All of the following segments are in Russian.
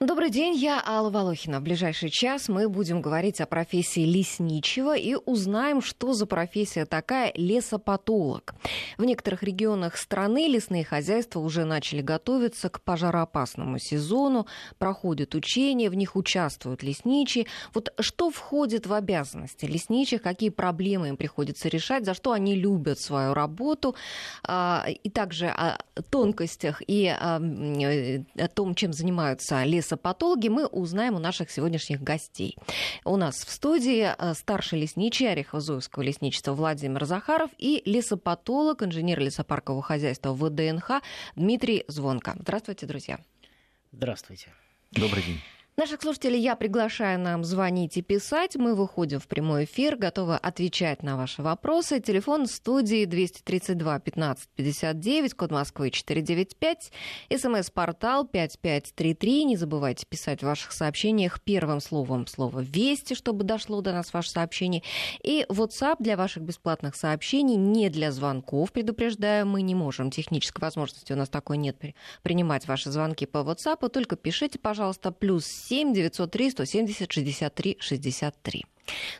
Добрый день, я Алла Волохина. В ближайший час мы будем говорить о профессии лесничего и узнаем, что за профессия такая лесопатолог. В некоторых регионах страны лесные хозяйства уже начали готовиться к пожароопасному сезону, проходят учения, в них участвуют лесничие. Вот что входит в обязанности лесничих, какие проблемы им приходится решать, за что они любят свою работу, а, и также о тонкостях и о том, чем занимаются лес лесопатологи, мы узнаем у наших сегодняшних гостей. У нас в студии э, старший лесничий Орехово-Зуевского лесничества Владимир Захаров и лесопатолог, инженер лесопаркового хозяйства ВДНХ Дмитрий Звонко. Здравствуйте, друзья. Здравствуйте. Добрый день. Наших слушателей я приглашаю нам звонить и писать. Мы выходим в прямой эфир, готовы отвечать на ваши вопросы. Телефон студии 232 15 59, код Москвы 495, смс-портал 5533. Не забывайте писать в ваших сообщениях первым словом слово «Вести», чтобы дошло до нас ваше сообщение. И WhatsApp для ваших бесплатных сообщений, не для звонков, предупреждаю, мы не можем. Технической возможности у нас такой нет принимать ваши звонки по WhatsApp. Только пишите, пожалуйста, плюс 7 903 170 63 63.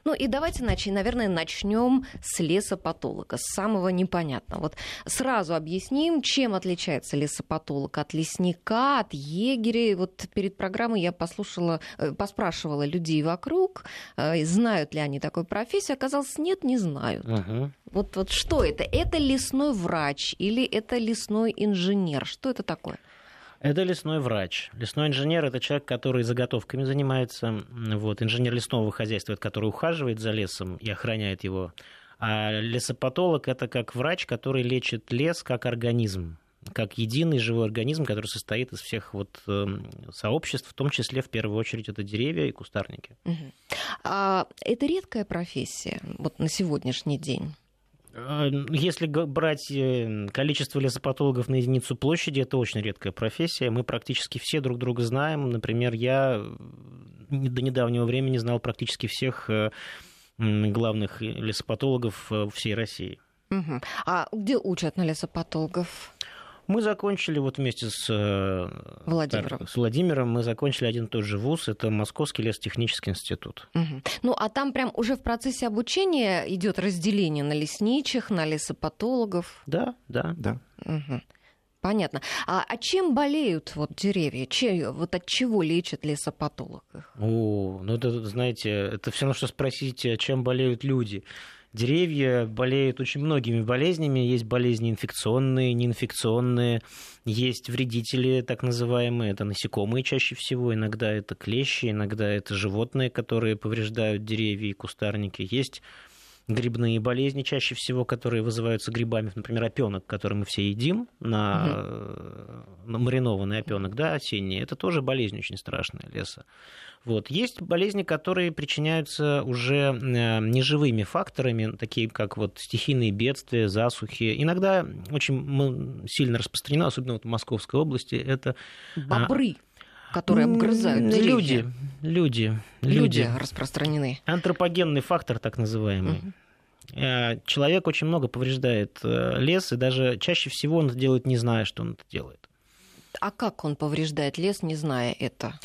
Ну и давайте, наверное, начнем с лесопатолога, с самого непонятного. Вот сразу объясним, чем отличается лесопатолог от лесника, от егеря. Вот перед программой я послушала, э, поспрашивала людей вокруг, э, знают ли они такую профессию. Оказалось, нет, не знают. Угу. Вот, вот что это? Это лесной врач или это лесной инженер? Что это такое? Это лесной врач. Лесной инженер – это человек, который заготовками занимается. Вот. Инженер лесного хозяйства – это который ухаживает за лесом и охраняет его. А лесопатолог – это как врач, который лечит лес как организм как единый живой организм, который состоит из всех вот э, сообществ, в том числе в первую очередь это деревья и кустарники. Угу. А это редкая профессия вот на сегодняшний день? Э, если брать э, количество лесопатологов на единицу площади, это очень редкая профессия. Мы практически все друг друга знаем. Например, я до недавнего времени знал практически всех э, главных лесопатологов всей России. Угу. А где учат на лесопатологов? Мы закончили вот вместе с э, Владимиром. с Владимиром, мы закончили один и тот же вуз, это Московский лесотехнический институт. Угу. Ну, а там прям уже в процессе обучения идет разделение на лесничих, на лесопатологов? Да, да. да. Угу. Понятно. А, а чем болеют вот деревья? Чем, вот от чего лечат лесопатолог? О, ну это, знаете, это все равно, что спросить, чем болеют люди. Деревья болеют очень многими болезнями. Есть болезни инфекционные, неинфекционные, есть вредители, так называемые, это насекомые чаще всего, иногда это клещи, иногда это животные, которые повреждают деревья и кустарники. Есть грибные болезни чаще всего, которые вызываются грибами, например, опенок, который мы все едим, на, угу. на маринованный опенок, да, осенний, это тоже болезнь очень страшная леса. Вот. Есть болезни, которые причиняются уже э, неживыми факторами, такие как вот стихийные бедствия, засухи. Иногда очень сильно распространено, особенно вот в Московской области, это... А, Бобры которые обгрызают деревья. Люди, люди, люди. Люди распространены. Антропогенный фактор, так называемый. Угу. Человек очень много повреждает э, лес, и даже чаще всего он это делает, не зная, что он это делает. А как он повреждает лес, не зная это?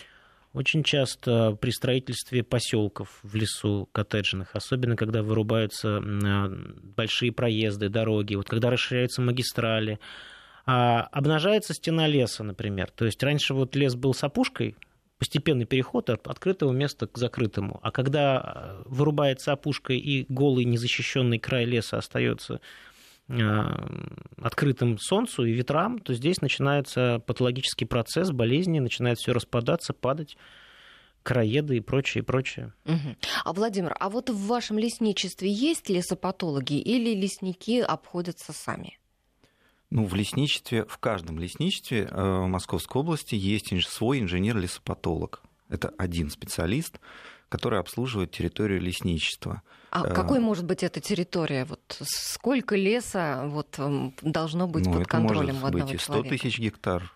Очень часто при строительстве поселков в лесу коттеджных, особенно когда вырубаются а, большие проезды, дороги, вот когда расширяются магистрали, обнажается стена леса, например. То есть раньше вот лес был с опушкой, постепенный переход от открытого места к закрытому. А когда а, вырубается опушка и голый незащищенный край леса остается Э, открытым солнцу и ветрам, то здесь начинается патологический процесс болезни, начинает все распадаться, падать краеды и прочее, и прочее. Угу. А, Владимир, а вот в вашем лесничестве есть лесопатологи или лесники обходятся сами? Ну, в лесничестве, в каждом лесничестве э, в Московской области есть свой инженер-лесопатолог. Это один специалист, который обслуживает территорию лесничества. А э, какой может быть эта территория? Вот сколько леса вот, должно быть ну, под контролем может одного быть и 100 тысяч гектар.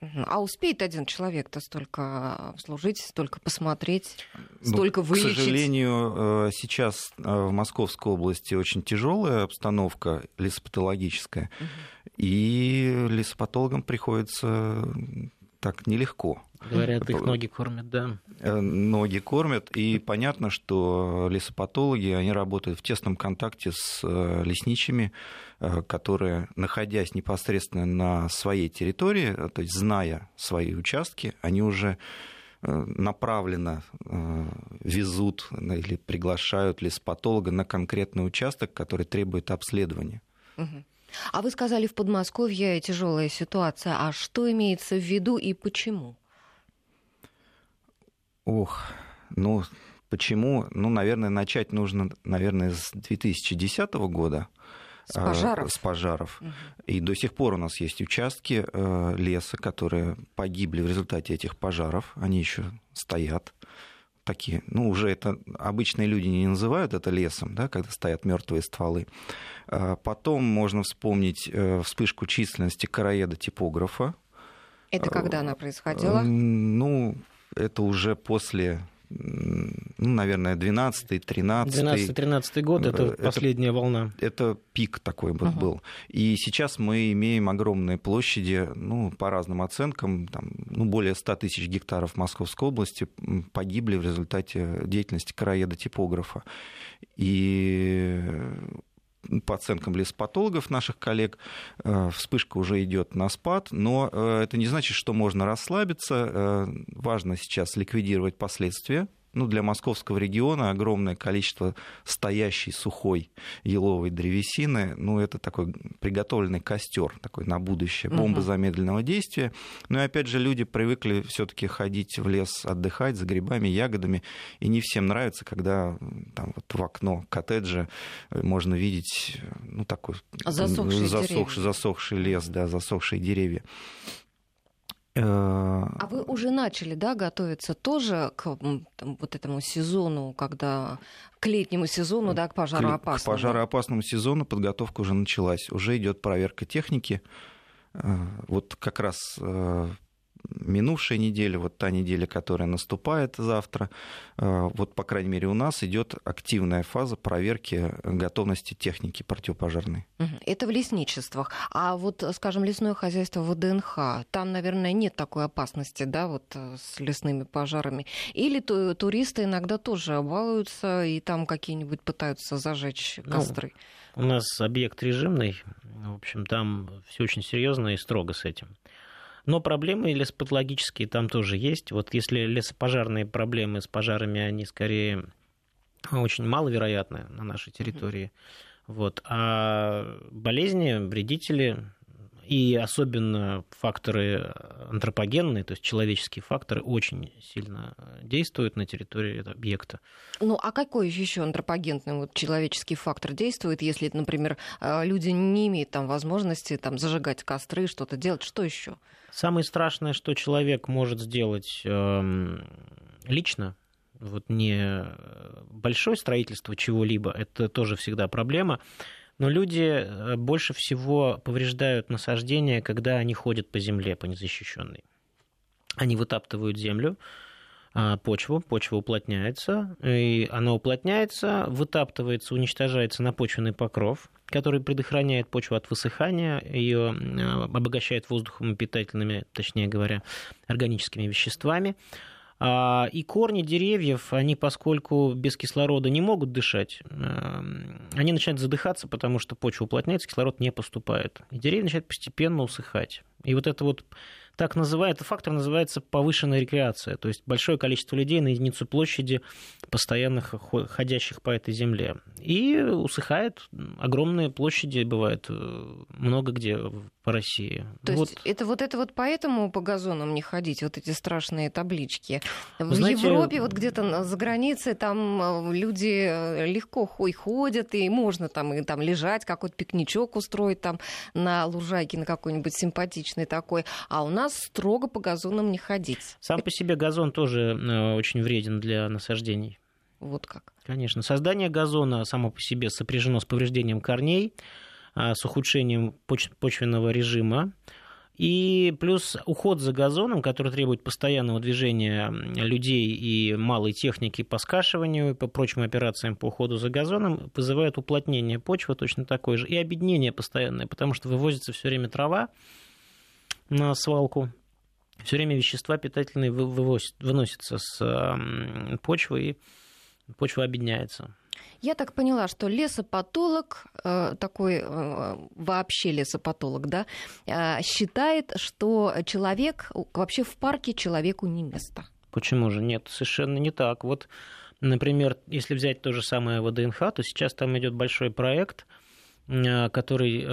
А успеет один человек-то столько служить, столько посмотреть, ну, столько ну, вылечить? К сожалению, э, сейчас э, в Московской области очень тяжелая обстановка лесопатологическая, угу. и лесопатологам приходится так нелегко. Говорят, их ноги кормят, да. Э, ноги кормят, и понятно, что лесопатологи, они работают в тесном контакте с э, лесничими, э, которые, находясь непосредственно на своей территории, то есть зная свои участки, они уже направленно везут или приглашают лесопатолога на конкретный участок, который требует обследования. А вы сказали, в Подмосковье тяжелая ситуация. А что имеется в виду и почему? Ох, ну почему? Ну, наверное, начать нужно, наверное, с 2010 года. С пожаров. Э, с пожаров. Угу. И до сих пор у нас есть участки э, леса, которые погибли в результате этих пожаров. Они еще стоят такие, ну, уже это обычные люди не называют это лесом, да, когда стоят мертвые стволы. Э, потом можно вспомнить вспышку численности короеда-типографа. Это когда она происходила? Ну, это уже после ну, наверное, 12-й, 13-й. 12-13 год это, это последняя волна. Это пик такой вот uh-huh. был. И сейчас мы имеем огромные площади, ну, по разным оценкам, там, ну, более 100 тысяч гектаров Московской области погибли в результате деятельности короеда-типографа. И по оценкам лесопатологов наших коллег, э, вспышка уже идет на спад, но э, это не значит, что можно расслабиться. Э, важно сейчас ликвидировать последствия ну, для московского региона огромное количество стоящей сухой еловой древесины. Ну, это такой приготовленный костер такой на будущее, бомба замедленного действия. Ну и опять же, люди привыкли все-таки ходить в лес отдыхать за грибами, ягодами. И не всем нравится, когда там вот в окно коттеджа можно видеть ну, такой засохший, засохший, засохший лес, да, засохшие деревья. Э, а вы уже начали, да, готовиться тоже к там, вот этому сезону, когда к летнему сезону, да, к пожароопасному? К пожароопасному сезону подготовка уже началась. Уже идет проверка техники. Э, вот как раз э, минувшая неделя, вот та неделя, которая наступает завтра, э, вот, по крайней мере, у нас идет активная фаза проверки готовности техники противопожарной. Это в лесничествах. А вот, скажем, лесное хозяйство ВДНХ, там, наверное, нет такой опасности, да, вот э, с лесными пожарами. Или то, туристы иногда тоже балуются и там какие-нибудь пытаются зажечь ну, костры. Ну, у нас объект режимный, в общем, там все очень серьезно и строго с этим. Но проблемы лесопатологические там тоже есть. Вот если лесопожарные проблемы с пожарами, они скорее очень маловероятны на нашей территории. Вот. А болезни, вредители, и особенно факторы антропогенные, то есть человеческие факторы, очень сильно действуют на территории объекта. Ну, а какой еще антропогенный вот, человеческий фактор действует, если, например, э, люди не имеют там возможности там, зажигать костры, что-то делать? Что еще? Самое страшное, что человек может сделать э, лично, вот не большое строительство чего-либо, это тоже всегда проблема, но люди э, больше всего повреждают насаждения, когда они ходят по земле, по незащищенной. Они вытаптывают землю, а, почву, почва уплотняется, и она уплотняется, вытаптывается, уничтожается на почвенный покров, который предохраняет почву от высыхания, ее обогащает воздухом и питательными, точнее говоря, органическими веществами. А, и корни деревьев, они, поскольку без кислорода не могут дышать, эм, они начинают задыхаться, потому что почва уплотняется, кислород не поступает. И деревья начинают постепенно усыхать. И вот это вот так называют, этот фактор называется повышенная рекреация, то есть большое количество людей на единицу площади, постоянно ходящих по этой земле. И усыхает огромные площади, бывает э, много где по России. То вот. есть это вот это вот поэтому по газонам не ходить, вот эти страшные таблички. В Знаете, Европе, вот где-то за границей, там э, люди э, легко ходят, и можно там, и там лежать, какой-то пикничок устроить там на лужайке, на какой-нибудь симпатичный такой. А у нас нас строго по газонам не ходить. Сам по себе газон тоже э, очень вреден для насаждений. Вот как. Конечно. Создание газона само по себе сопряжено с повреждением корней, а, с ухудшением почвенного режима. И плюс уход за газоном, который требует постоянного движения людей и малой техники по скашиванию и по прочим операциям по уходу за газоном, вызывает уплотнение почвы точно такое же и обеднение постоянное, потому что вывозится все время трава, на свалку. все время вещества питательные выносятся с почвы, и почва объединяется. Я так поняла, что лесопатолог, э, такой э, вообще лесопатолог, да, э, считает, что человек, вообще в парке человеку не место. Почему же? Нет, совершенно не так. Вот, например, если взять то же самое ВДНХ, то сейчас там идет большой проект, который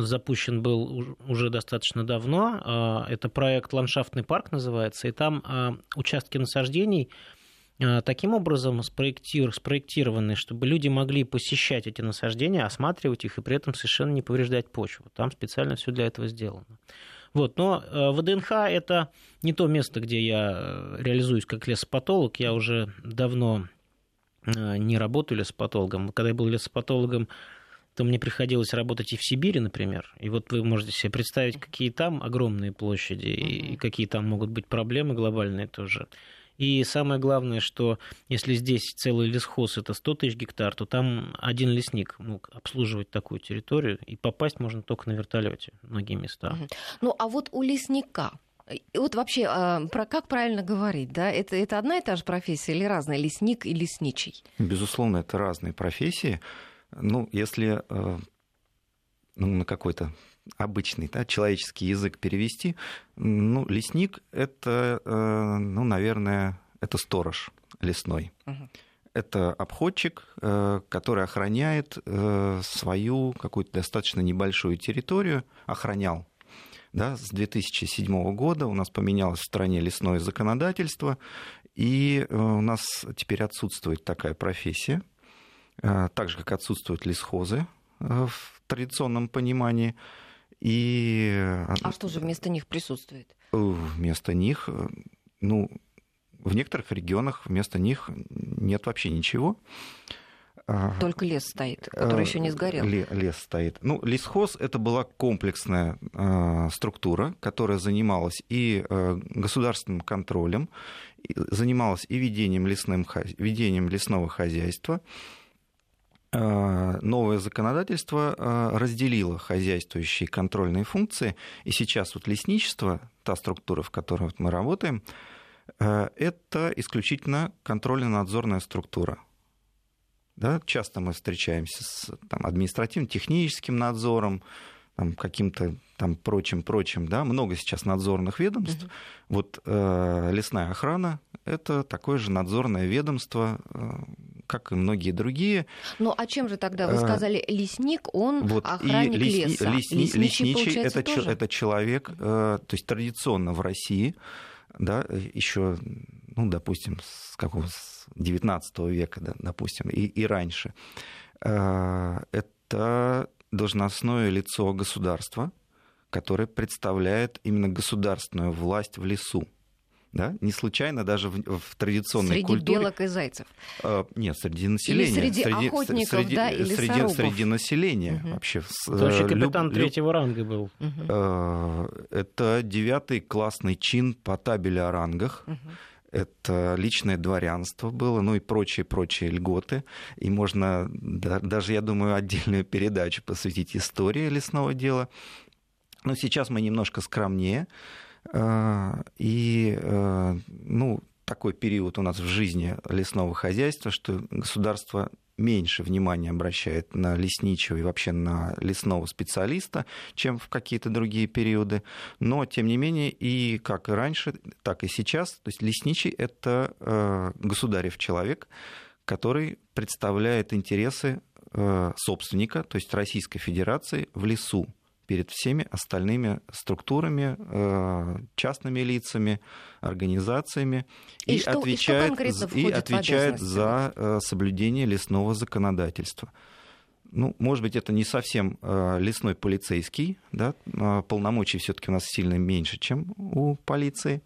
запущен был уже достаточно давно. Это проект «Ландшафтный парк» называется, и там участки насаждений Э, таким образом спроектир, спроектированы, чтобы люди могли посещать эти насаждения, осматривать их и при этом совершенно не повреждать почву. Там специально все для этого сделано. Вот, но э, ВДНХ – это не то место, где я э, реализуюсь как лесопатолог. Я уже давно не работаю лесопатологом. Когда я был лесопатологом, то мне приходилось работать и в Сибири, например. И вот вы можете себе представить, какие там огромные площади и какие там могут быть проблемы глобальные тоже. И самое главное, что если здесь целый лесхоз это 100 тысяч гектар, то там один лесник мог обслуживать такую территорию, и попасть можно только на вертолете в многие места. Ну а вот у лесника вот вообще, а, про как правильно говорить, да? Это, это одна и та же профессия или разная, лесник и лесничий? Безусловно, это разные профессии. Ну, если э, ну, на какой-то обычный да, человеческий язык перевести, ну, лесник – это, э, ну, наверное, это сторож лесной. Угу. Это обходчик, э, который охраняет свою какую-то достаточно небольшую территорию, охранял. Да, с 2007 года у нас поменялось в стране лесное законодательство, и у нас теперь отсутствует такая профессия, так же, как отсутствуют лесхозы в традиционном понимании. И... А что же вместо них присутствует? Вместо них, ну, в некоторых регионах вместо них нет вообще ничего. А, Только лес стоит, который еще не сгорел. Лес стоит. Ну, лесхоз это была комплексная э, структура, которая занималась и э, государственным контролем, занималась и ведением, лесным, ведением лесного хозяйства, Э, новое законодательство э, разделило хозяйствующие контрольные функции, и сейчас вот лесничество, та структура, в которой вот мы работаем, э, это исключительно контрольно-надзорная структура. Да, часто мы встречаемся с там, административно-техническим надзором, там, каким-то там прочим-прочим, да, много сейчас надзорных ведомств. Угу. Вот э, лесная охрана – это такое же надзорное ведомство, э, как и многие другие. Ну, а чем же тогда, вы э, сказали, лесник, он вот, охранник и лесни, леса? Лесни, лесничий, лесничий это, тоже? это человек, э, то есть традиционно в России, да, еще, ну, допустим, с какого с 19 века, да, допустим, и, и раньше, э, это должностное лицо государства, которое представляет именно государственную власть в лесу. Да? Не случайно даже в, в традиционной среди культуре... Среди белок и зайцев? Э, нет, среди населения. Или среди, среди охотников, среди, да, или среди, среди населения угу. вообще. Это вообще капитан люб, третьего ранга был. Угу. Это девятый классный чин по табели о рангах. Угу это личное дворянство было, ну и прочие-прочие льготы. И можно да, даже, я думаю, отдельную передачу посвятить истории лесного дела. Но сейчас мы немножко скромнее. А, и а, ну, такой период у нас в жизни лесного хозяйства, что государство меньше внимания обращает на лесничего и вообще на лесного специалиста, чем в какие-то другие периоды. Но, тем не менее, и как и раньше, так и сейчас, то есть лесничий – это э, государев человек, который представляет интересы э, собственника, то есть Российской Федерации, в лесу перед всеми остальными структурами, э, частными лицами, организациями и, и что, отвечает, и что и отвечает за э, соблюдение лесного законодательства. Ну, может быть, это не совсем э, лесной полицейский, да, полномочий все-таки у нас сильно меньше, чем у полиции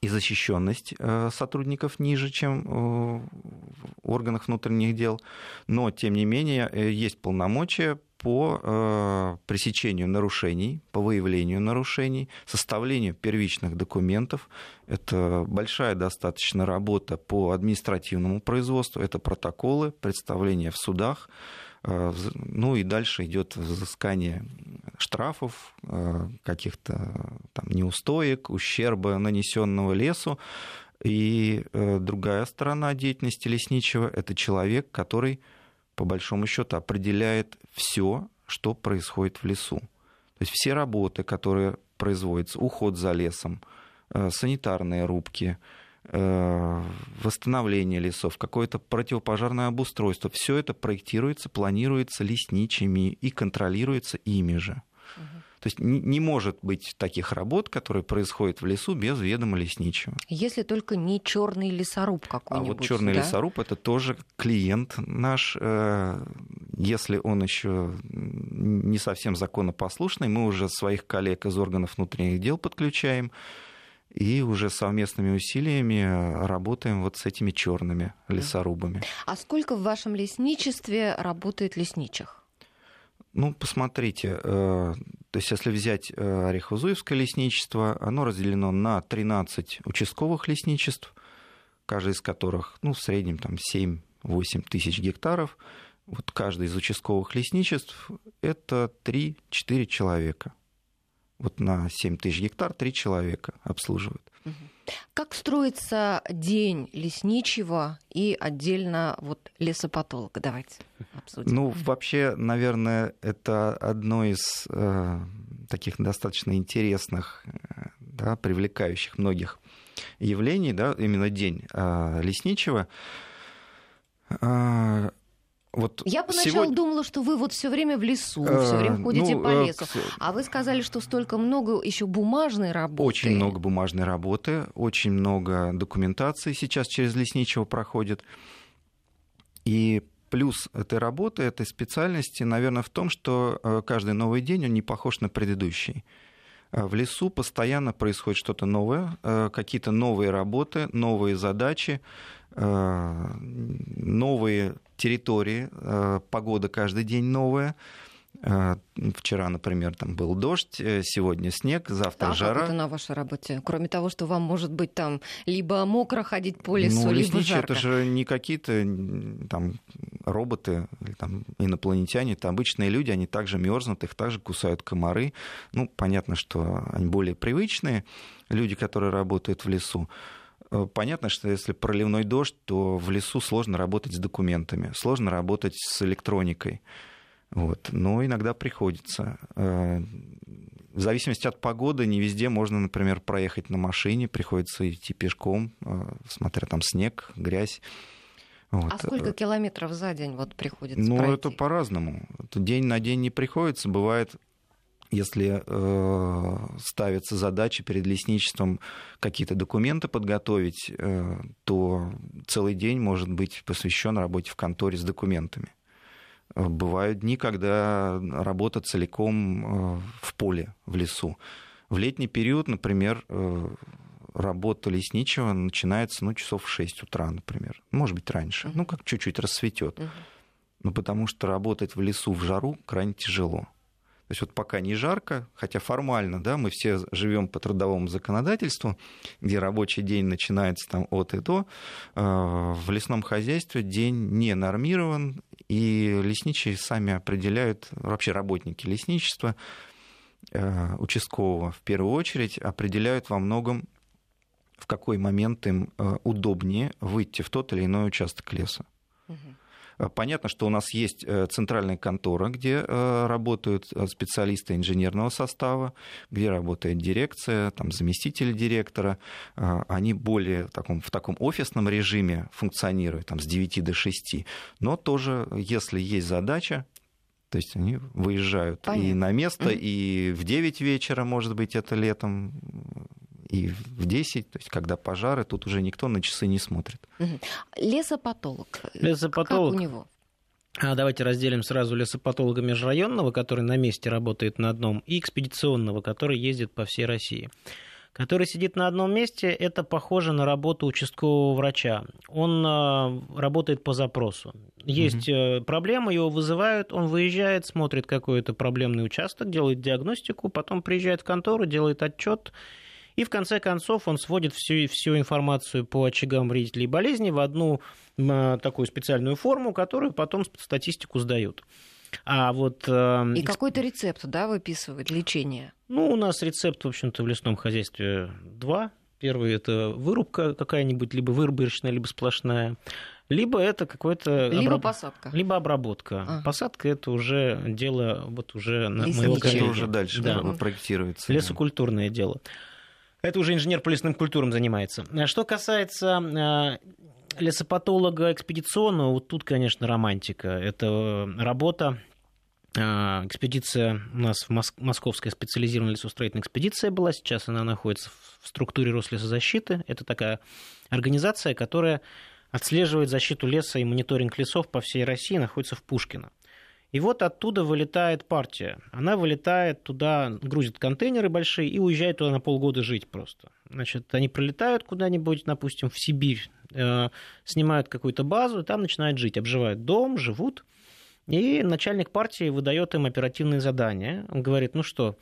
и защищенность сотрудников ниже, чем в органах внутренних дел. Но, тем не менее, есть полномочия по э, пресечению нарушений, по выявлению нарушений, составлению первичных документов. Это большая достаточно работа по административному производству, это протоколы, представления в судах, Ну и дальше идет взыскание штрафов, каких-то там неустоек, ущерба, нанесенного лесу. И другая сторона деятельности лесничего – это человек, который, по большому счету, определяет все, что происходит в лесу. То есть все работы, которые производятся, уход за лесом, санитарные рубки – Э, восстановление лесов, какое-то противопожарное обустройство. Все это проектируется, планируется лесничими и контролируется ими же. То есть не может быть таких работ, которые происходят в лесу без ведома лесничего. Если только не черный лесоруб какой-нибудь. А вот черный да? лесоруб это тоже клиент наш. Э, если он еще не совсем законопослушный, мы уже своих коллег из органов внутренних дел подключаем и уже совместными усилиями э, работаем вот с этими черными лесорубами. А сколько в вашем лесничестве работает лесничих? Ну, посмотрите, э, то есть если взять э, Орехово-Зуевское лесничество, оно разделено на 13 участковых лесничеств, каждый из которых, ну, в среднем там 7-8 тысяч гектаров. Вот каждый из участковых лесничеств – это 3-4 человека – вот на 7 тысяч гектар три человека обслуживают. Как строится день лесничего и отдельно вот лесопатолога? Давайте обсудим. Ну, вообще, наверное, это одно из э, таких достаточно интересных, э, да, привлекающих многих явлений, да, именно день э, лесничего. Э, вот Я поначалу сегодня... думала, что вы вот все время в лесу, все время э, ходите ну, по э, лесу. А вы сказали, что столько много еще бумажной работы. Очень много бумажной работы, очень много документации сейчас через лесничего проходит. И плюс этой работы, этой специальности, наверное, в том, что э, каждый новый день он не похож на предыдущий. В лесу постоянно происходит что-то новое, какие-то новые работы, новые задачи, территории, э, погода каждый день новая. Э, вчера, например, там был дождь, э, сегодня снег, завтра а жара. Как это на вашей работе? Кроме того, что вам может быть там либо мокро ходить по лесу, ну, либо жарко. это же не какие-то там роботы или там инопланетяне, это обычные люди, они также мерзнут, их также кусают комары. Ну, понятно, что они более привычные, люди, которые работают в лесу. Э, понятно, что если проливной дождь, то в лесу сложно работать с документами, сложно работать с электроникой. Вот. Но иногда приходится. Э, в зависимости от погоды не везде можно, например, проехать на машине, приходится идти пешком, э, смотря там снег, грязь. Вот. А сколько километров за день вот приходится Ну, пройти? это по-разному. День на день не приходится. Бывает если э, ставятся задачи перед лесничеством какие-то документы подготовить, э, то целый день может быть посвящен работе в конторе с документами. Э, бывают дни, когда работа целиком э, в поле, в лесу. В летний период, например, э, работа лесничего начинается ну, часов в 6 утра, например. Может быть, раньше. Ну, как чуть-чуть рассветет. Ну, потому что работать в лесу в жару крайне тяжело. То есть вот пока не жарко, хотя формально, да, мы все живем по трудовому законодательству, где рабочий день начинается там от и до, э, в лесном хозяйстве день не нормирован, и лесничие сами определяют, вообще работники лесничества, э, участкового в первую очередь, определяют во многом, в какой момент им э, удобнее выйти в тот или иной участок леса. Э, понятно, что у нас есть э, центральная контора, где э, работают специалисты инженерного состава, где работает дирекция, там, заместители директора. Они более в таком, в таком офисном режиме функционируют, там, с 9 до 6. Но тоже, если есть задача, то есть они выезжают Понятно. и на место, mm-hmm. и в 9 вечера, может быть, это летом, и в 10, то есть когда пожары, тут уже никто на часы не смотрит. Лесопатолог. Лесопатолог. Как у него? А давайте разделим сразу лесопатолога межрайонного, который на месте работает на одном, и экспедиционного, который ездит по всей России. Который сидит на одном месте, это похоже на работу участкового врача. Он э, работает по запросу. Есть угу. проблема, его вызывают, он выезжает, смотрит какой-то проблемный участок, делает диагностику, потом приезжает в контору, делает отчет И в конце концов он сводит всю, всю информацию по очагам вредителей болезни в одну такую специальную форму, которую потом статистику сдают. А вот, э, И какой-то рецепт, да, выписывает лечение? Ну, у нас рецепт, в общем-то, в лесном хозяйстве два. Первый – это вырубка какая-нибудь, либо вырубочная, либо сплошная. Либо это какой-то... Либо обраб... посадка. Либо обработка. Ага. Посадка – это уже дело вот уже на моего коллеги. Это уже дальше да. проектируется. Лесокультурное дело. Это уже инженер по лесным культурам занимается. Что касается э, лесопатолога экспедиционного, вот тут, конечно, романтика. Это работа а, экспедиция у нас в Моск... Московская специализированная лесостроительная экспедиция была, сейчас она находится в структуре Рослесозащиты. Это такая организация, которая отслеживает защиту леса и мониторинг лесов по всей России, находится в Пушкино. И вот оттуда вылетает партия. Она вылетает туда, грузит контейнеры большие и уезжает туда на полгода жить просто. Значит, они пролетают куда-нибудь, допустим, в Сибирь, э, снимают какую-то базу, там начинают жить, обживают дом, живут. И начальник партии выдает им оперативные задания. Он говорит, ну что,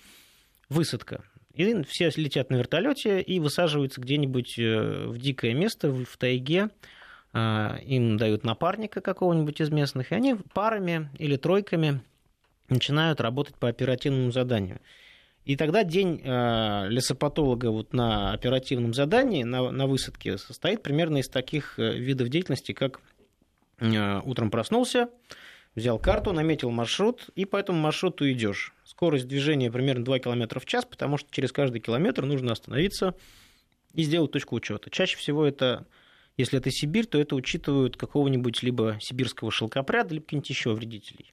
высадка. И все летят на вертолете и высаживаются где-нибудь э, в дикое место, в тайге. А, им дают напарника какого-нибудь из местных, и они парами или тройками начинают работать по оперативному заданию. И тогда день э, лесопатолога вот на оперативном задании, на, на высадке, состоит примерно из таких э, видов деятельности, как утром проснулся, взял карту, наметил маршрут, и по этому маршруту идешь. Скорость движения примерно 2 км в час, потому что через каждый километр нужно остановиться и сделать точку учета. Чаще всего это, если это Сибирь, то это учитывают какого-нибудь либо сибирского шелкопряда, либо каких-нибудь еще вредителей.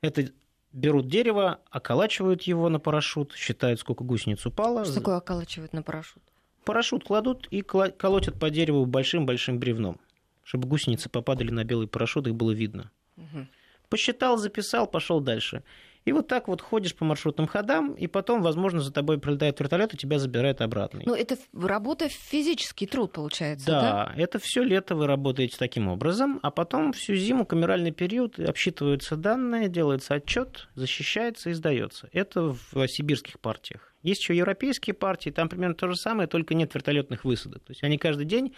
Это берут дерево, околачивают его на парашют, считают, сколько гусениц упало. Что такое околачивают на парашют? Парашют кладут и колотят по дереву большим-большим бревном, чтобы гусеницы попадали на белый парашют, их было видно. Угу. Посчитал, записал, пошел дальше. И вот так вот ходишь по маршрутным ходам, и потом, возможно, за тобой прилетает вертолет и тебя забирает обратно. Ну, это работа физический труд, получается, да? Да, это все лето вы работаете таким образом, а потом всю зиму, камеральный период, обсчитываются данные, делается отчет, защищается и сдается. Это в сибирских партиях. Есть еще европейские партии, там примерно то же самое, только нет вертолетных высадок. То есть они каждый день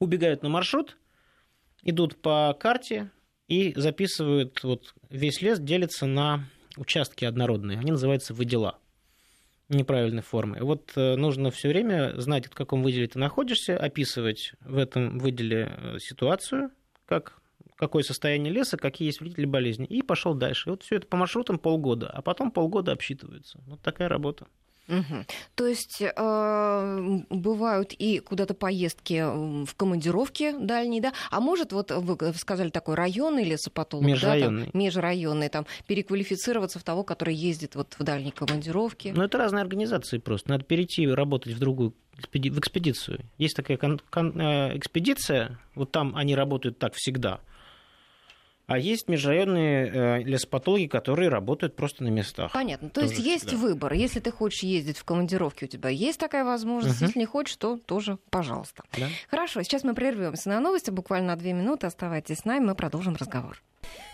убегают на маршрут, идут по карте, и записывают, вот весь лес делится на участки однородные, они называются выдела неправильной формы. Вот э, нужно все время знать, в каком выделе ты находишься, описывать в этом выделе э, ситуацию, как, какое состояние леса, какие есть вредители болезни, и пошел дальше. И вот все это по маршрутам полгода, а потом полгода обсчитывается. Вот такая работа. Угу. То есть э, бывают и куда-то поездки в командировке дальние, да? А может, вот вы сказали такой районный лесопатолог, межрайонный. Да, там, межрайонный, там, переквалифицироваться в того, который ездит вот в дальние командировки? Ну, это разные организации просто. Надо перейти работать в другую в экспедицию. Есть такая кон- кон- э, экспедиция, вот там они работают так всегда – а есть межрайонные э, лесопатологи, которые работают просто на местах. Понятно. То тоже, есть есть выбор. Если ты хочешь ездить в командировке, у тебя есть такая возможность. Угу. Если не хочешь, то тоже пожалуйста. Да? Хорошо, сейчас мы прервемся на новости. Буквально на две минуты. Оставайтесь с нами, мы продолжим разговор.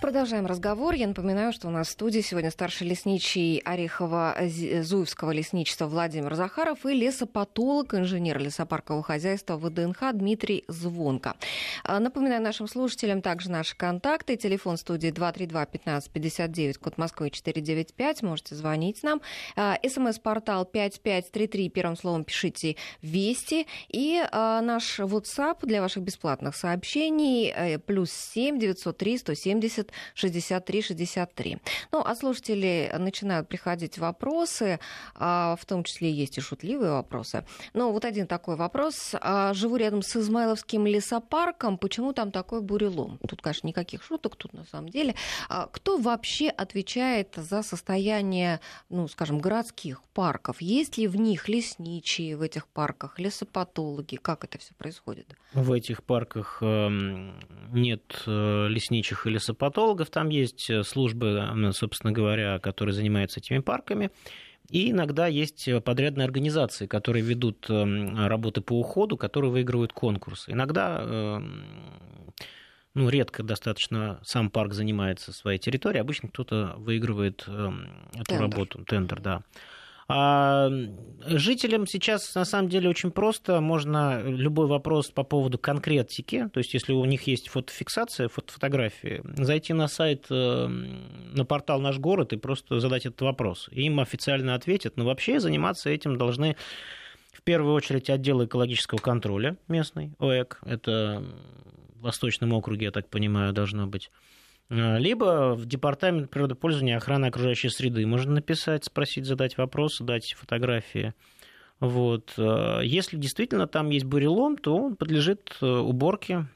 Продолжаем разговор. Я напоминаю, что у нас в студии сегодня старший лесничий Орехово-Зуевского лесничества Владимир Захаров и лесопатолог, инженер лесопаркового хозяйства ВДНХ Дмитрий Звонко. А, напоминаю нашим слушателям также наши контакты. Телефон студии 232-1559, код Москвы 495. Можете звонить нам. А, СМС-портал 5533. Первым словом пишите «Вести». И а, наш WhatsApp для ваших бесплатных сообщений э, плюс 7 903 170 70 63 63. Ну, а слушатели начинают приходить вопросы, а, в том числе есть и шутливые вопросы. Но вот один такой вопрос. А, живу рядом с Измайловским лесопарком. Почему там такой бурелом? Тут, конечно, никаких шуток, тут на самом деле. А, кто вообще отвечает за состояние, ну, скажем, городских парков? Есть ли в них лесничие в этих парках, лесопатологи? Как это все происходит? В этих парках эм, нет э, лесничих и лесопатологов лесопатологов, там есть э, службы, собственно говоря, которые занимаются этими парками. И иногда есть подрядные организации, которые ведут эм, работы по уходу, которые выигрывают конкурсы. Иногда, эм, ну, редко достаточно сам парк занимается своей территорией, обычно кто-то выигрывает эм, эту тендер. работу, тендер, да. А жителям сейчас на самом деле очень просто. Можно любой вопрос по поводу конкретики, то есть если у них есть фотофиксация, фотографии, зайти на сайт, э, на портал «Наш город» и просто задать этот вопрос. Им официально ответят. Но вообще заниматься этим должны в первую очередь отдел экологического контроля местный, ОЭК. Это в Восточном округе, я так понимаю, должно быть. А, либо в департамент природопользования и охраны окружающей среды можно написать, спросить, задать вопрос, дать фотографии. Вот. А, если действительно там есть бурелом, то он подлежит э, уборке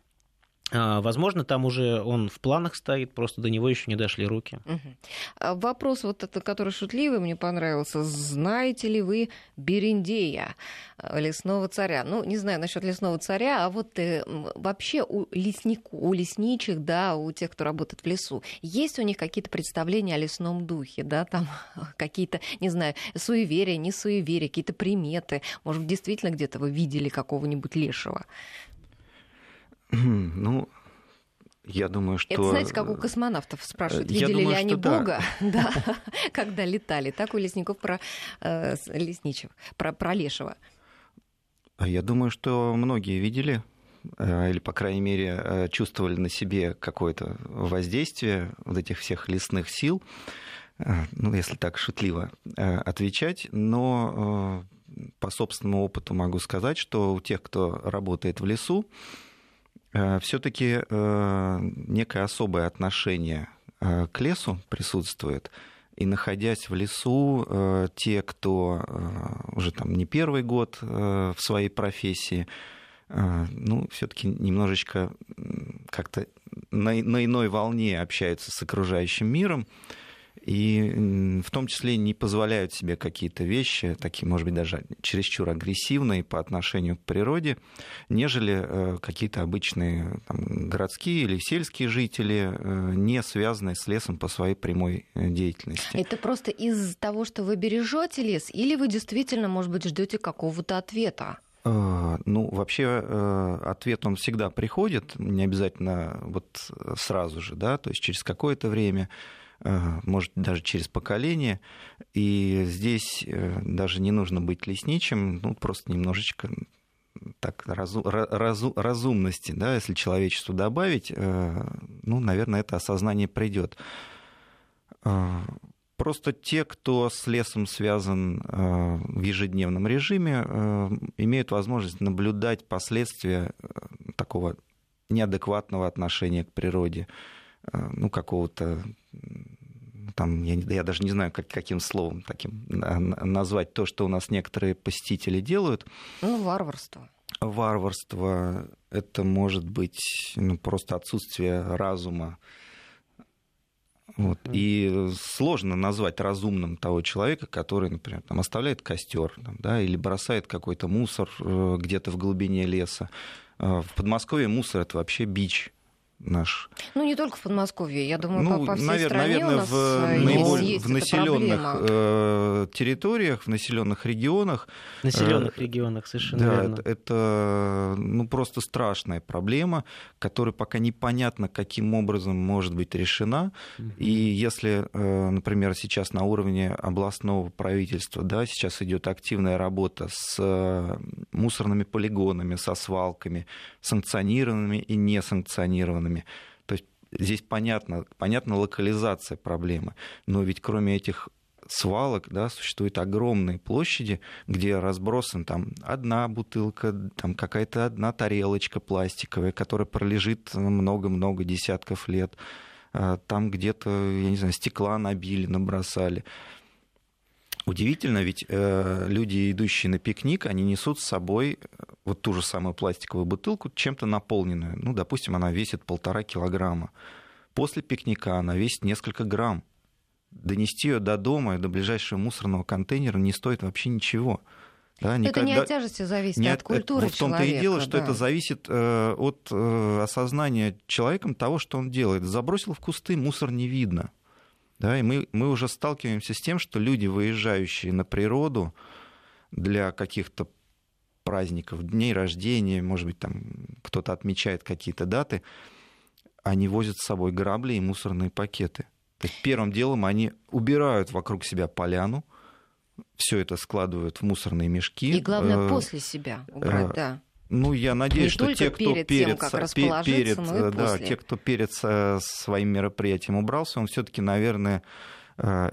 возможно, там уже он в планах стоит, просто до него еще не дошли руки. Угу. Вопрос вот этот, который шутливый, мне понравился. Знаете ли вы Берендея, э, лесного царя? Ну, не знаю насчет лесного царя, а вот э, вообще у леснику, у лесничих, да, у тех, кто работает в лесу, есть у них какие-то представления о лесном духе, да, там какие-то, не знаю, суеверия, не суеверия, какие-то приметы. Может, действительно где-то вы видели какого-нибудь лешего? Ну, я думаю, что... Это, знаете, как у космонавтов спрашивают, видели думаю, ли они Бога, да. да, когда летали. Так у лесников про э, лесничего, про, про лешего. А я думаю, что многие видели, э, или, по крайней мере, э, чувствовали на себе какое-то воздействие вот этих всех лесных сил, э, ну, если так шутливо отвечать, но по собственному опыту могу сказать, что у тех, кто работает в лесу, все-таки э, некое особое отношение э, к лесу присутствует. И находясь в лесу, те, кто уже там не первый год в своей профессии, ну, все-таки немножечко как-то на, на иной волне общаются с окружающим миром, и в том числе не позволяют себе какие-то вещи, такие, может быть, даже чересчур агрессивные по отношению к природе, нежели э, какие-то обычные там, городские или сельские жители, э, не связанные с лесом по своей прямой э, деятельности. Это просто из того, что вы бережете лес, или вы действительно, может быть, ждете какого-то ответа? Ну, вообще ответ он всегда приходит, не обязательно вот сразу же, да, то есть через какое-то время. Э, может, даже через поколение. И здесь э, даже не нужно быть лесничим, ну, просто немножечко так, разу, разу, разумности, да, если человечеству добавить, э, ну, наверное, это осознание придет. Просто те, кто с лесом связан в ежедневном режиме, имеют возможность наблюдать последствия такого неадекватного отношения к природе, ну, какого-то там, я, я даже не знаю, как, каким словом таким назвать то, что у нас некоторые посетители делают. Ну, варварство. Варварство — это может быть ну, просто отсутствие разума. Вот. И сложно назвать разумным того человека, который, например, там, оставляет костер там, да, или бросает какой-то мусор э, где-то в глубине леса. Э, в Подмосковье мусор это вообще бич наш. Ну, не только в Подмосковье, я думаю, ну, по, по всей навер- стране наверное, у нас в, э, наиболь, есть в населенных э, территориях, в населенных регионах. В населенных э, регионах, совершенно да, верно. Это, это ну, просто страшная проблема, которая пока непонятно, каким образом может быть решена. Угу. И если, э, например, сейчас на уровне областного правительства, да, сейчас идет активная работа с э, мусорными полигонами, со свалками, санкционированными и несанкционированными проблемами. То есть здесь понятно, понятна локализация проблемы, но ведь кроме этих свалок, да, существуют огромные площади, где разбросан там одна бутылка, там какая-то одна тарелочка пластиковая, которая пролежит много-много десятков лет. А там где-то, я не знаю, стекла набили, набросали. Удивительно, ведь э, люди, идущие на пикник, они несут с собой вот ту же самую пластиковую бутылку, чем-то наполненную. Ну, допустим, она весит полтора килограмма. После пикника она весит несколько грамм. Донести ее до дома и до ближайшего мусорного контейнера не стоит вообще ничего. Да, никогда... Это не от тяжести зависит, не а от культуры В том-то и дело, что да. это зависит э, от э, осознания человеком того, что он делает. Забросил в кусты, мусор не видно. Да, и мы, мы уже сталкиваемся с тем, что люди, выезжающие на природу для каких-то праздников, дней рождения, может быть, там кто-то отмечает какие-то даты, они возят с собой грабли и мусорные пакеты. То есть первым делом они убирают вокруг себя поляну, все это складывают в мусорные мешки. И главное, после себя убрать, да. Ну, я надеюсь, Не что те, кто перед, перед, тем, перед, и да, после. те, кто перед своим мероприятием убрался, он все-таки, наверное,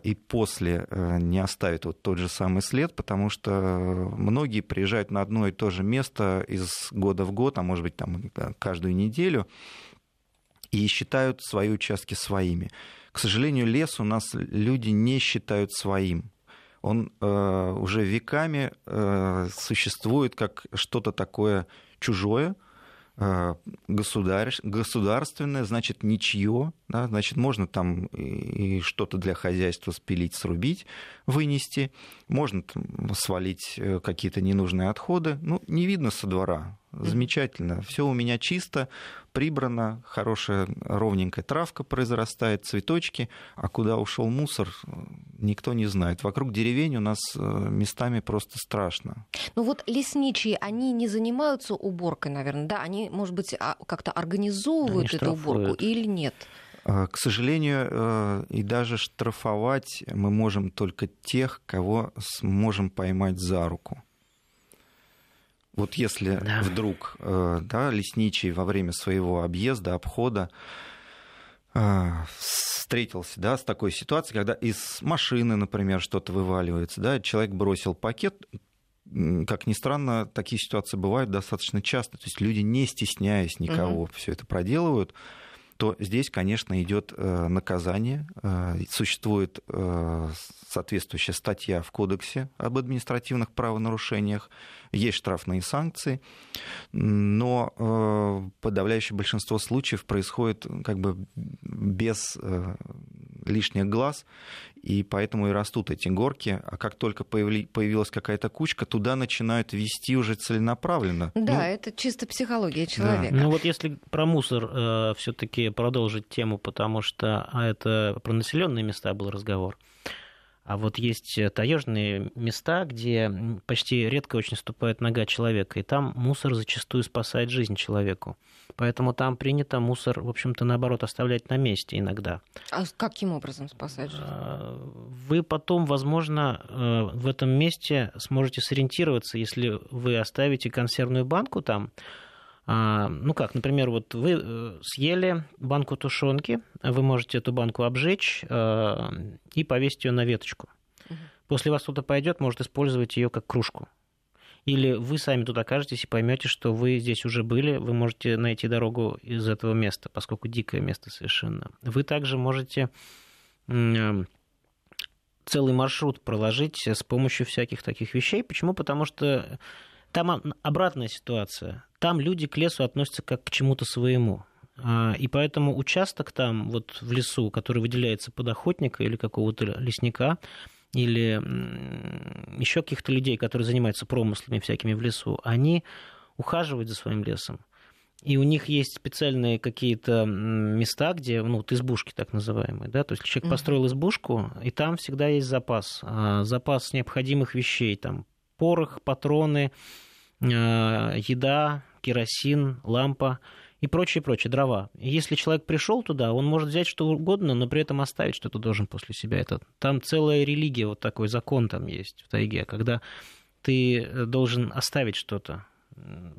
и после не оставит вот тот же самый след, потому что многие приезжают на одно и то же место из года в год, а может быть там каждую неделю, и считают свои участки своими. К сожалению, лес у нас люди не считают своим. Он э, уже веками э, существует как что-то такое чужое, э, государь, государственное, значит, ничье, да, значит, можно там и, и что-то для хозяйства спилить, срубить, вынести, можно там свалить э, какие-то ненужные отходы. Ну, не видно со двора, замечательно. Все у меня чисто, прибрано, хорошая ровненькая травка произрастает, цветочки, а куда ушел мусор, никто не знает. Вокруг деревень у нас э, местами просто страшно. Ну вот лесничие, они не занимаются уборкой, наверное, да? Они, может быть, а, как-то организовывают Они эту уборку штрафуют. или нет? К сожалению, э, и даже штрафовать мы можем только тех, кого сможем поймать за руку. Вот если Да. вдруг э, да, лесничий во время своего объезда, обхода э, встретился да, с такой ситуацией, когда из машины, например, что-то вываливается, да, человек бросил пакет, как ни странно, такие ситуации бывают достаточно часто. То есть люди, не стесняясь никого, все это проделывают то здесь, конечно, идет э, наказание. Э, Существует э, соответствующая статья в Кодексе об административных правонарушениях, есть штрафные санкции, но подавляющее большинство случаев происходит как бы без лишних глаз, и поэтому и растут эти горки. А как только появли- появилась какая-то кучка, туда начинают вести уже целенаправленно. Да, Ну, это чисто психология человека. Ну вот если про мусор все-таки продолжить тему, потому что а это про населенные места был разговор. А вот есть таежные места, где почти редко очень ступает нога человека, и там мусор зачастую спасает жизнь человеку. Поэтому там принято мусор, в общем-то, наоборот, оставлять на месте иногда. А каким образом спасать жизнь? А, Вы потом, возможно, э, в этом месте сможете сориентироваться, если вы оставите консервную банку там. А, Ну как, например, вот вы э, съели банку тушенки, вы можете эту банку обжечь э, и повесить ее на веточку. После вас кто-то пойдет, может использовать ее как кружку. Или вы сами тут окажетесь и поймете, что вы здесь уже были, вы можете найти дорогу из этого места, поскольку дикое место совершенно. Вы также можете целый маршрут проложить с помощью всяких таких вещей. Почему? Потому что там обратная ситуация. Там люди к лесу относятся как к чему-то своему. А, И поэтому участок там, вот в лесу, который выделяется под охотника или какого-то лесника, или еще каких-то людей, которые занимаются промыслами всякими в лесу, они ухаживают за своим лесом. И у них есть специальные какие-то места, где, ну, вот избушки так называемые, да, то есть человек построил избушку, и там всегда есть запас, а, запас необходимых вещей, там порох, патроны, а, еда, керосин, лампа и прочее, прочее, дрова. Если человек пришел туда, он может взять что угодно, но при этом оставить что-то должен после себя. Это, там целая религия, вот такой закон там есть в тайге, когда ты э, должен оставить что-то.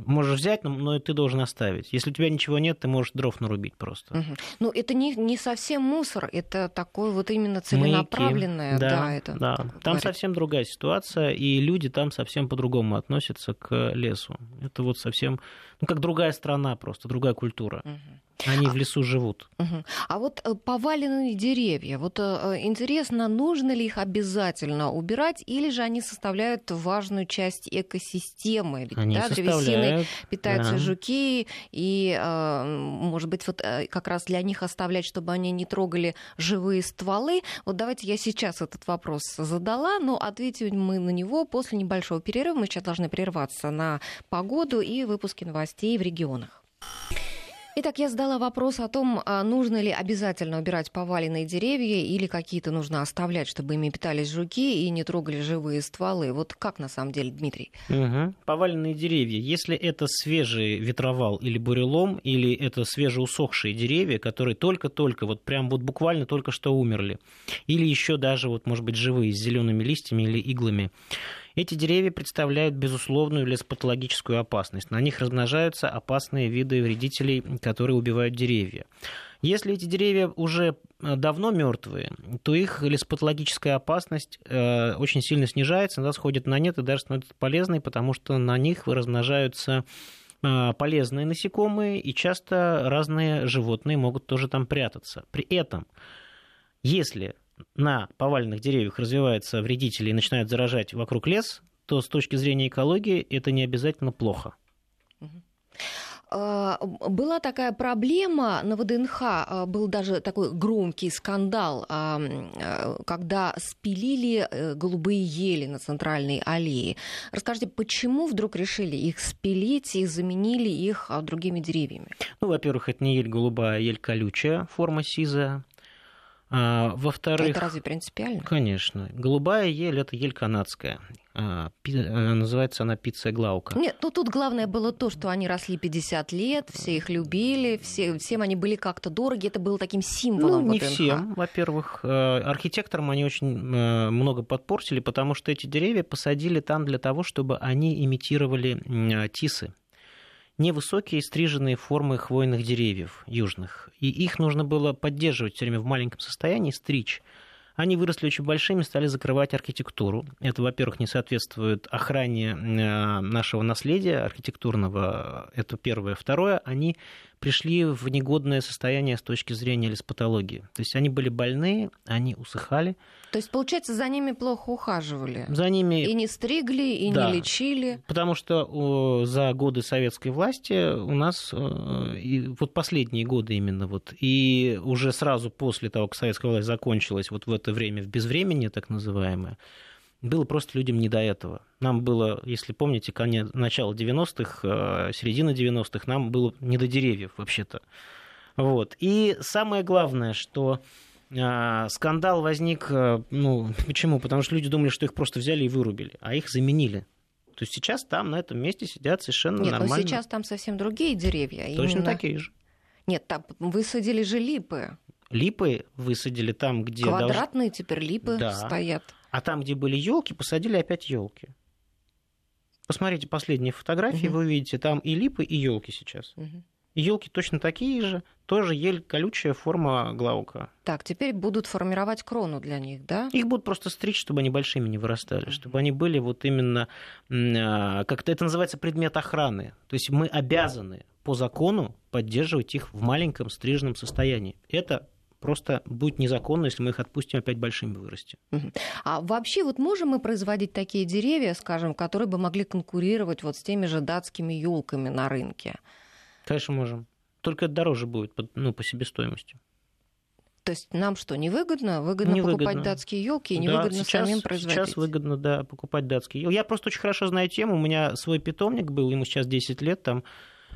Можешь взять, но, но ты должен оставить. Если у тебя ничего нет, ты можешь дров нарубить просто. Мгм. Ну, это не, не совсем мусор, это такое вот именно целенаправленное. Маяки. Да, Да, это да. Там говорите. совсем другая ситуация, и люди там совсем по-другому относятся к лесу. Это вот совсем, ну, как другая страна просто, другая культура. Мгм. Они в лесу живут. Мгм. А вот э, поваленные деревья, вот э, э, интересно, нужно ли их обязательно убирать, или же они составляют важную часть экосистемы? Ведь, Они да, древесиной питаются да. жуки, и, может быть, вот как раз для них оставлять, чтобы они не трогали живые стволы. Вот давайте я сейчас этот вопрос задала, но ответим мы на него после небольшого перерыва. Мы сейчас должны прерваться на погоду и выпуски новостей в регионах. Итак, я задала вопрос о том, а нужно ли обязательно убирать поваленные деревья или какие-то нужно оставлять, чтобы ими питались жуки и не трогали живые стволы. Вот как на самом деле, Дмитрий? Угу. Поваленные деревья. Если это свежий ветровал или бурелом, или это свежеусохшие деревья, которые только-только, вот прям вот буквально только что умерли, или еще даже, вот, может быть, живые, с зелеными листьями или иглами, эти деревья представляют безусловную лесопатологическую опасность. На них размножаются опасные виды вредителей, которые убивают деревья. Если эти деревья уже э, давно мертвые, то их лесопатологическая опасность э, очень сильно снижается, она сходит на нет и даже становится полезной, потому что на них размножаются э, полезные насекомые, и часто разные животные могут тоже там прятаться. При этом, если на поваленных деревьях развиваются вредители и начинают заражать вокруг лес, то с точки зрения экологии это не обязательно плохо. А, была такая проблема на ВДНХ, а, был даже такой громкий скандал, а, когда спилили э, голубые ели на центральной аллее. Расскажите, почему вдруг решили их спилить и заменили их другими деревьями? Ну, во-первых, это не ель голубая, а ель колючая, форма сизая. А, во-вторых... Это разве принципиально? Конечно. Голубая ель – это ель канадская. А, пи... А, называется она пицца глаука. Нет, ну тут главное было то, что они росли 50 лет, все их любили, все, всем они были как-то дороги, это было таким символом. Ну, не ВДНХ. всем, во-первых. Э, архитекторам они очень э, много подпортили, потому что эти деревья посадили там для того, чтобы они имитировали тисы невысокие стриженные формы хвойных деревьев южных. И их нужно было поддерживать все время в маленьком состоянии, стричь. Они выросли очень большими, стали закрывать архитектуру. Это, во-первых, не соответствует охране э, нашего наследия архитектурного. Это первое. Второе, они пришли в негодное состояние с точки зрения леспатологии. То есть они были больные, они усыхали. То есть, получается, за ними плохо ухаживали? За ними... И не стригли, и да. не лечили? Потому что за годы советской власти у нас, и вот последние годы именно, вот, и уже сразу после того, как советская власть закончилась, вот в это время, в безвремени так называемое, было просто людям не до этого. Нам было, если помните, конец, начало 90-х, э, середина 90-х, нам было не до деревьев вообще-то. Вот. И самое главное, что э, скандал возник, э, ну, почему? Потому что люди думали, что их просто взяли и вырубили, а их заменили. То есть сейчас там, на этом месте сидят совершенно Нет, нормально. Нет, но сейчас там совсем другие деревья. Точно именно... такие же. Нет, там высадили же липы. Липы высадили там, где... Квадратные долж... теперь липы да. стоят. А там, где были елки, посадили опять елки. Посмотрите последние фотографии, угу. вы увидите, там и липы, и елки сейчас. Угу. Елки точно такие же, тоже ель колючая форма глаука. Так, теперь будут формировать крону для них, да? Их будут просто стричь, чтобы они большими не вырастали, mm чтобы они были вот именно, а, как-то это называется, предмет охраны. То есть мы обязаны по закону поддерживать их в маленьком стриженном состоянии. Это просто будет незаконно, если мы их отпустим опять большими вырасти. А вообще вот можем мы производить такие деревья, скажем, которые бы могли конкурировать вот с теми же датскими елками на рынке? Конечно, можем. Только это дороже будет ну, по себестоимости. То есть нам что, невыгодно? Выгодно не покупать датские елки и невыгодно да, сейчас, самим производить? Сейчас выгодно, да, покупать датские елки. Я просто очень хорошо знаю тему. У меня свой питомник был, ему сейчас 10 лет, там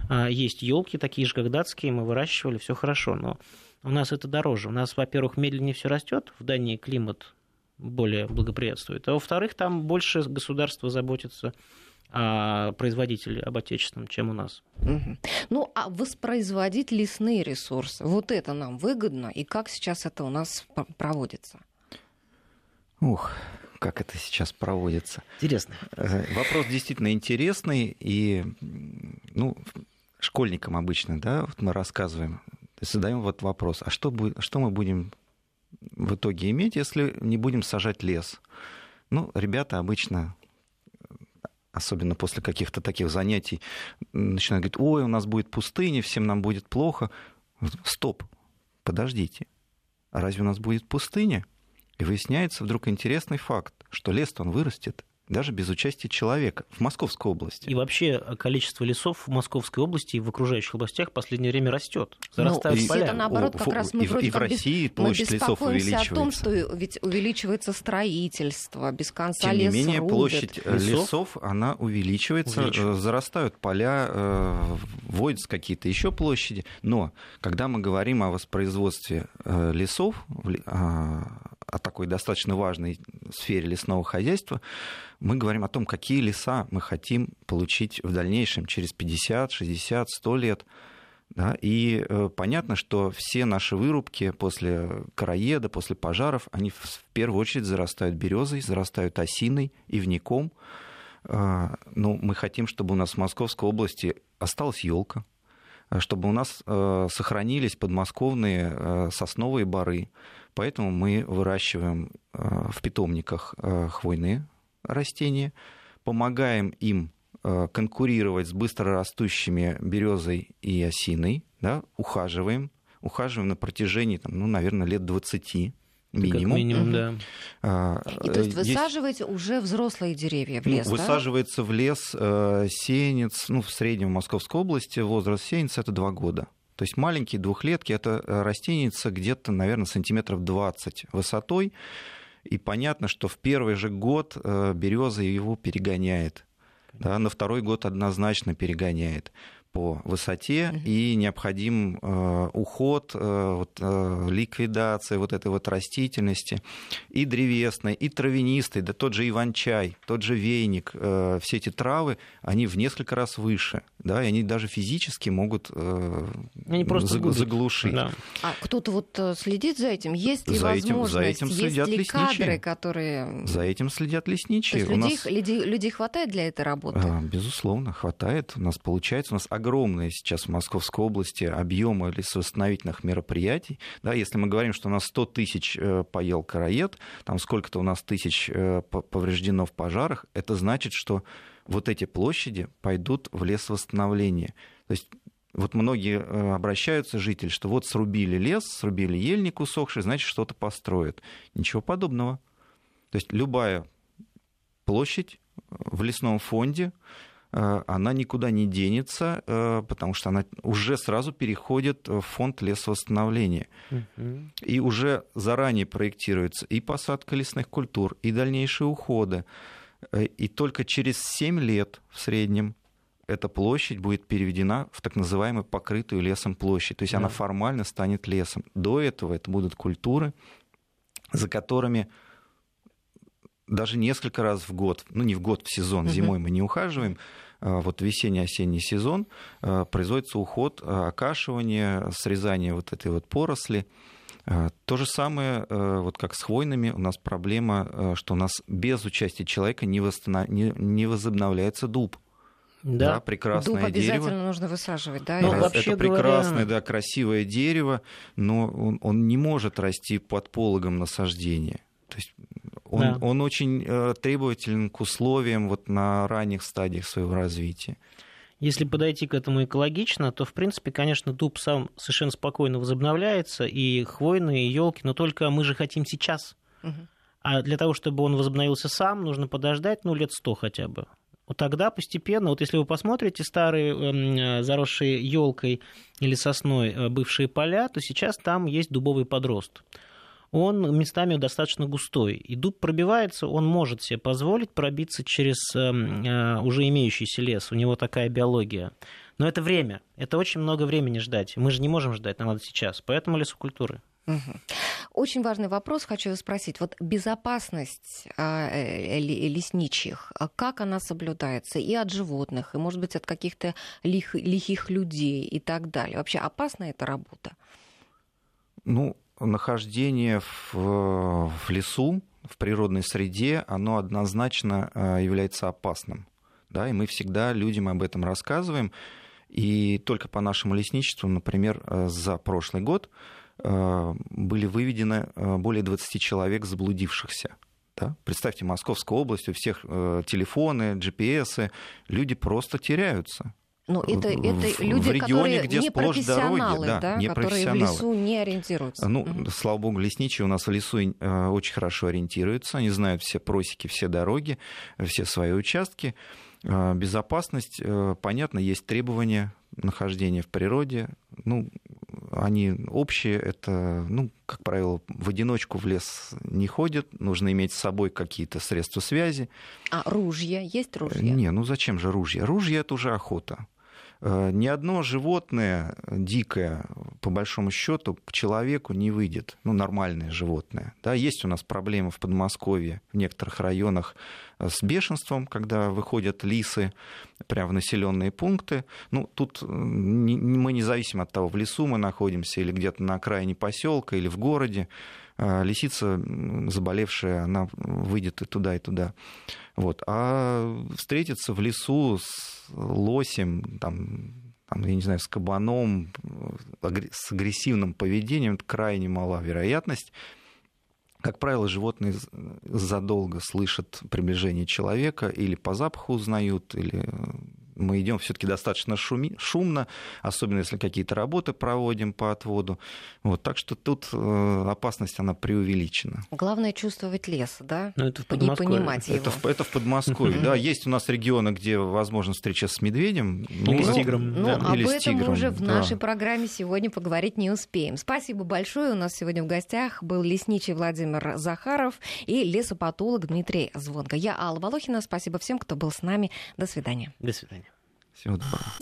а, есть елки такие же, как датские, мы выращивали, все хорошо. Но у нас это дороже. У нас, во-первых, медленнее все растет, в Дании климат более благоприятствует, а во-вторых, там больше государство заботится о производителе, об отечественном, чем у нас. Угу. Ну, а воспроизводить лесные ресурсы, вот это нам выгодно, и как сейчас это у нас проводится? Ух, как это сейчас проводится. Интересно. Э, вопрос действительно интересный, и ну, школьникам обычно, да, вот мы рассказываем, задаем вот вопрос, а что, будет, что мы будем в итоге иметь, если не будем сажать лес? Ну, ребята обычно особенно после каких-то таких занятий, начинают говорить, ой, у нас будет пустыня, всем нам будет плохо. Стоп, подождите, а разве у нас будет пустыня? И выясняется вдруг интересный факт, что лес он вырастет, даже без участия человека в Московской области. И вообще количество лесов в Московской области и в окружающих областях в последнее время растет. Ну, Зарастают ну, поля. Это наоборот, как раз мы и, вроде и в России площадь лесов увеличивается. о том, что ведь увеличивается строительство, без конца Тем лес не менее, рубят. площадь лесов? лесов, она увеличивается, увеличивается, зарастают поля, э, вводятся какие-то еще площади. Но когда мы говорим о воспроизводстве э, лесов, о такой достаточно важной сфере лесного хозяйства, мы говорим о том, какие леса мы хотим получить в дальнейшем, через 50, 60, 100 лет. Да, и э, понятно, что все наши вырубки после короеда, после пожаров, они в, первую очередь зарастают березой, зарастают осиной, ивником. Э, ну, мы хотим, чтобы у нас в Московской области осталась елка, чтобы у нас э, сохранились подмосковные э, сосновые бары. Поэтому мы выращиваем э, в питомниках э, хвойные растения, помогаем им э, конкурировать с быстрорастущими березой и осиной, да, ухаживаем, ухаживаем на протяжении, там, ну, наверное, лет 20 минимум. Как минимум, да. А, и то есть высаживаете есть... уже взрослые деревья в лес, ну, да? Высаживается в лес э, сеянец, ну, в среднем в Московской области возраст сеянца это 2 года. То есть маленькие двухлетки это растеница где-то, наверное, сантиметров 20 высотой. И понятно, что в первый же год э, береза его перегоняет. Да, на второй год однозначно перегоняет по высоте угу. и необходим э, уход, э, вот, э, ликвидация вот этой вот растительности и древесной, и травянистой, да тот же иван-чай, тот же вейник, э, все эти травы, они в несколько раз выше, да, и они даже физически могут э, они просто заг, заглушить. Да. А кто-то вот следит за этим? Есть ли за возможность? Этим, за этим есть следят ли лесничие. кадры, которые... За этим следят лесничие. То есть людей, нас... людей, людей хватает для этой работы? А, безусловно, хватает. У нас получается, у нас огромные сейчас в Московской области объемы лесовосстановительных мероприятий. Да, если мы говорим, что у нас 100 тысяч э, поел караед, там сколько-то у нас тысяч э, повреждено в пожарах, это значит, что вот эти площади пойдут в лесовосстановление. То есть вот многие э, обращаются, жители, что вот срубили лес, срубили ельник усохший, значит, что-то построят. Ничего подобного. То есть любая площадь в лесном фонде она никуда не денется, э, потому что она уже сразу переходит в фонд лесовосстановления. Угу. И уже заранее проектируется и посадка лесных культур, и дальнейшие уходы. Э, и только через 7 лет в среднем эта площадь будет переведена в так называемую покрытую лесом площадь. То есть да. она формально станет лесом. До этого это будут культуры, за которыми даже несколько раз в год, ну не в год, в сезон, зимой мы не ухаживаем, вот весенний-осенний сезон а, производится уход, а, окашивание, срезание вот этой вот поросли. То же самое, вот как с хвойными, у нас проблема, что у нас без участия человека не, восстанов... не возобновляется дуб. Да, да прекрасное Дуб обязательно дерево. нужно высаживать, да? Ну, это вообще прекрасное, говоря... да, красивое дерево, но он, он не может расти под пологом насаждения. То есть он, да. он очень э, требователен к условиям вот на ранних стадиях своего развития. Если подойти к этому экологично, то, в принципе, конечно, дуб сам совершенно спокойно возобновляется, и хвойные, и елки, но только мы же хотим сейчас. Угу. А для того, чтобы он возобновился сам, нужно подождать, ну, лет сто хотя бы. Вот тогда постепенно, вот если вы посмотрите старые э, заросшие елкой или сосной э, бывшие поля, то сейчас там есть дубовый подрост он местами достаточно густой. И дуб пробивается, он может себе позволить пробиться через эм, э, уже имеющийся лес. У него такая биология. Но это время. Это очень много времени ждать. Мы же не можем ждать, нам надо сейчас. Поэтому лесокультуры. Угу. Очень важный вопрос хочу вас спросить. Вот безопасность э, лесничьих, а как она соблюдается и от животных, и, может быть, от каких-то лих, лихих людей и так далее? Вообще опасна эта работа? Ну, нахождение в, в лесу, в природной среде, оно однозначно э, является опасным. Да, и мы всегда людям об этом рассказываем. И только по нашему лесничеству, например, э, за прошлый год э, были выведены более 20 человек заблудившихся. Да? Представьте, Московская область, у всех телефоны, GPS, люди просто теряются. Но это, это люди, в регионе, которые где не сплошь профессионалы, дороги, да, да, не которые в лесу не ориентируются. Ну, Мгм. слава богу, лесничие у нас в лесу э, очень хорошо ориентируются. Они знают все просеки, все дороги, все свои участки. Э, Безопасность, э, понятно, есть требования нахождения в природе. Ну, они общие, это, ну, как правило, в одиночку в лес не ходят, нужно иметь с собой какие-то средства связи. А ружья? Есть ружья? Не, ну зачем же ружья? Ружья это уже охота. Э, Ни одно животное дикое, по большому счету, к человеку не выйдет. Ну, нормальное животное. Да, есть у нас проблемы в Подмосковье, в некоторых районах э, с бешенством, когда выходят лисы прямо в населенные пункты. Ну, тут э, мы не зависим от того, в лесу мы находимся или где-то на окраине поселка или в городе. Э, Лисица заболевшая, она выйдет и туда, и туда. Вот. А встретиться в лесу с лосем, там, там, я не знаю, с кабаном, с агрессивным поведением, это крайне мала вероятность. Как правило, животные задолго слышат приближение человека, или по запаху узнают, или мы идем все-таки достаточно шуми- шумно, особенно если какие-то работы проводим по отводу. Вот, так что тут э, опасность, она преувеличена. Главное чувствовать лес, да? Ну, это в Подмосковье. понимать его. Это, в- это в Подмосковье. Да, есть у нас регионы, где возможно встреча с медведем. Или с это- тигром, Ну, об Или с этом мы уже в нашей программе сегодня поговорить не успеем. Спасибо большое. У нас сегодня в гостях был лесничий Владимир Захаров и лесопатолог Дмитрий Звонко. Я Алла Волохина. Спасибо всем, кто был с нами. До свидания. До свидания. Всего доброго.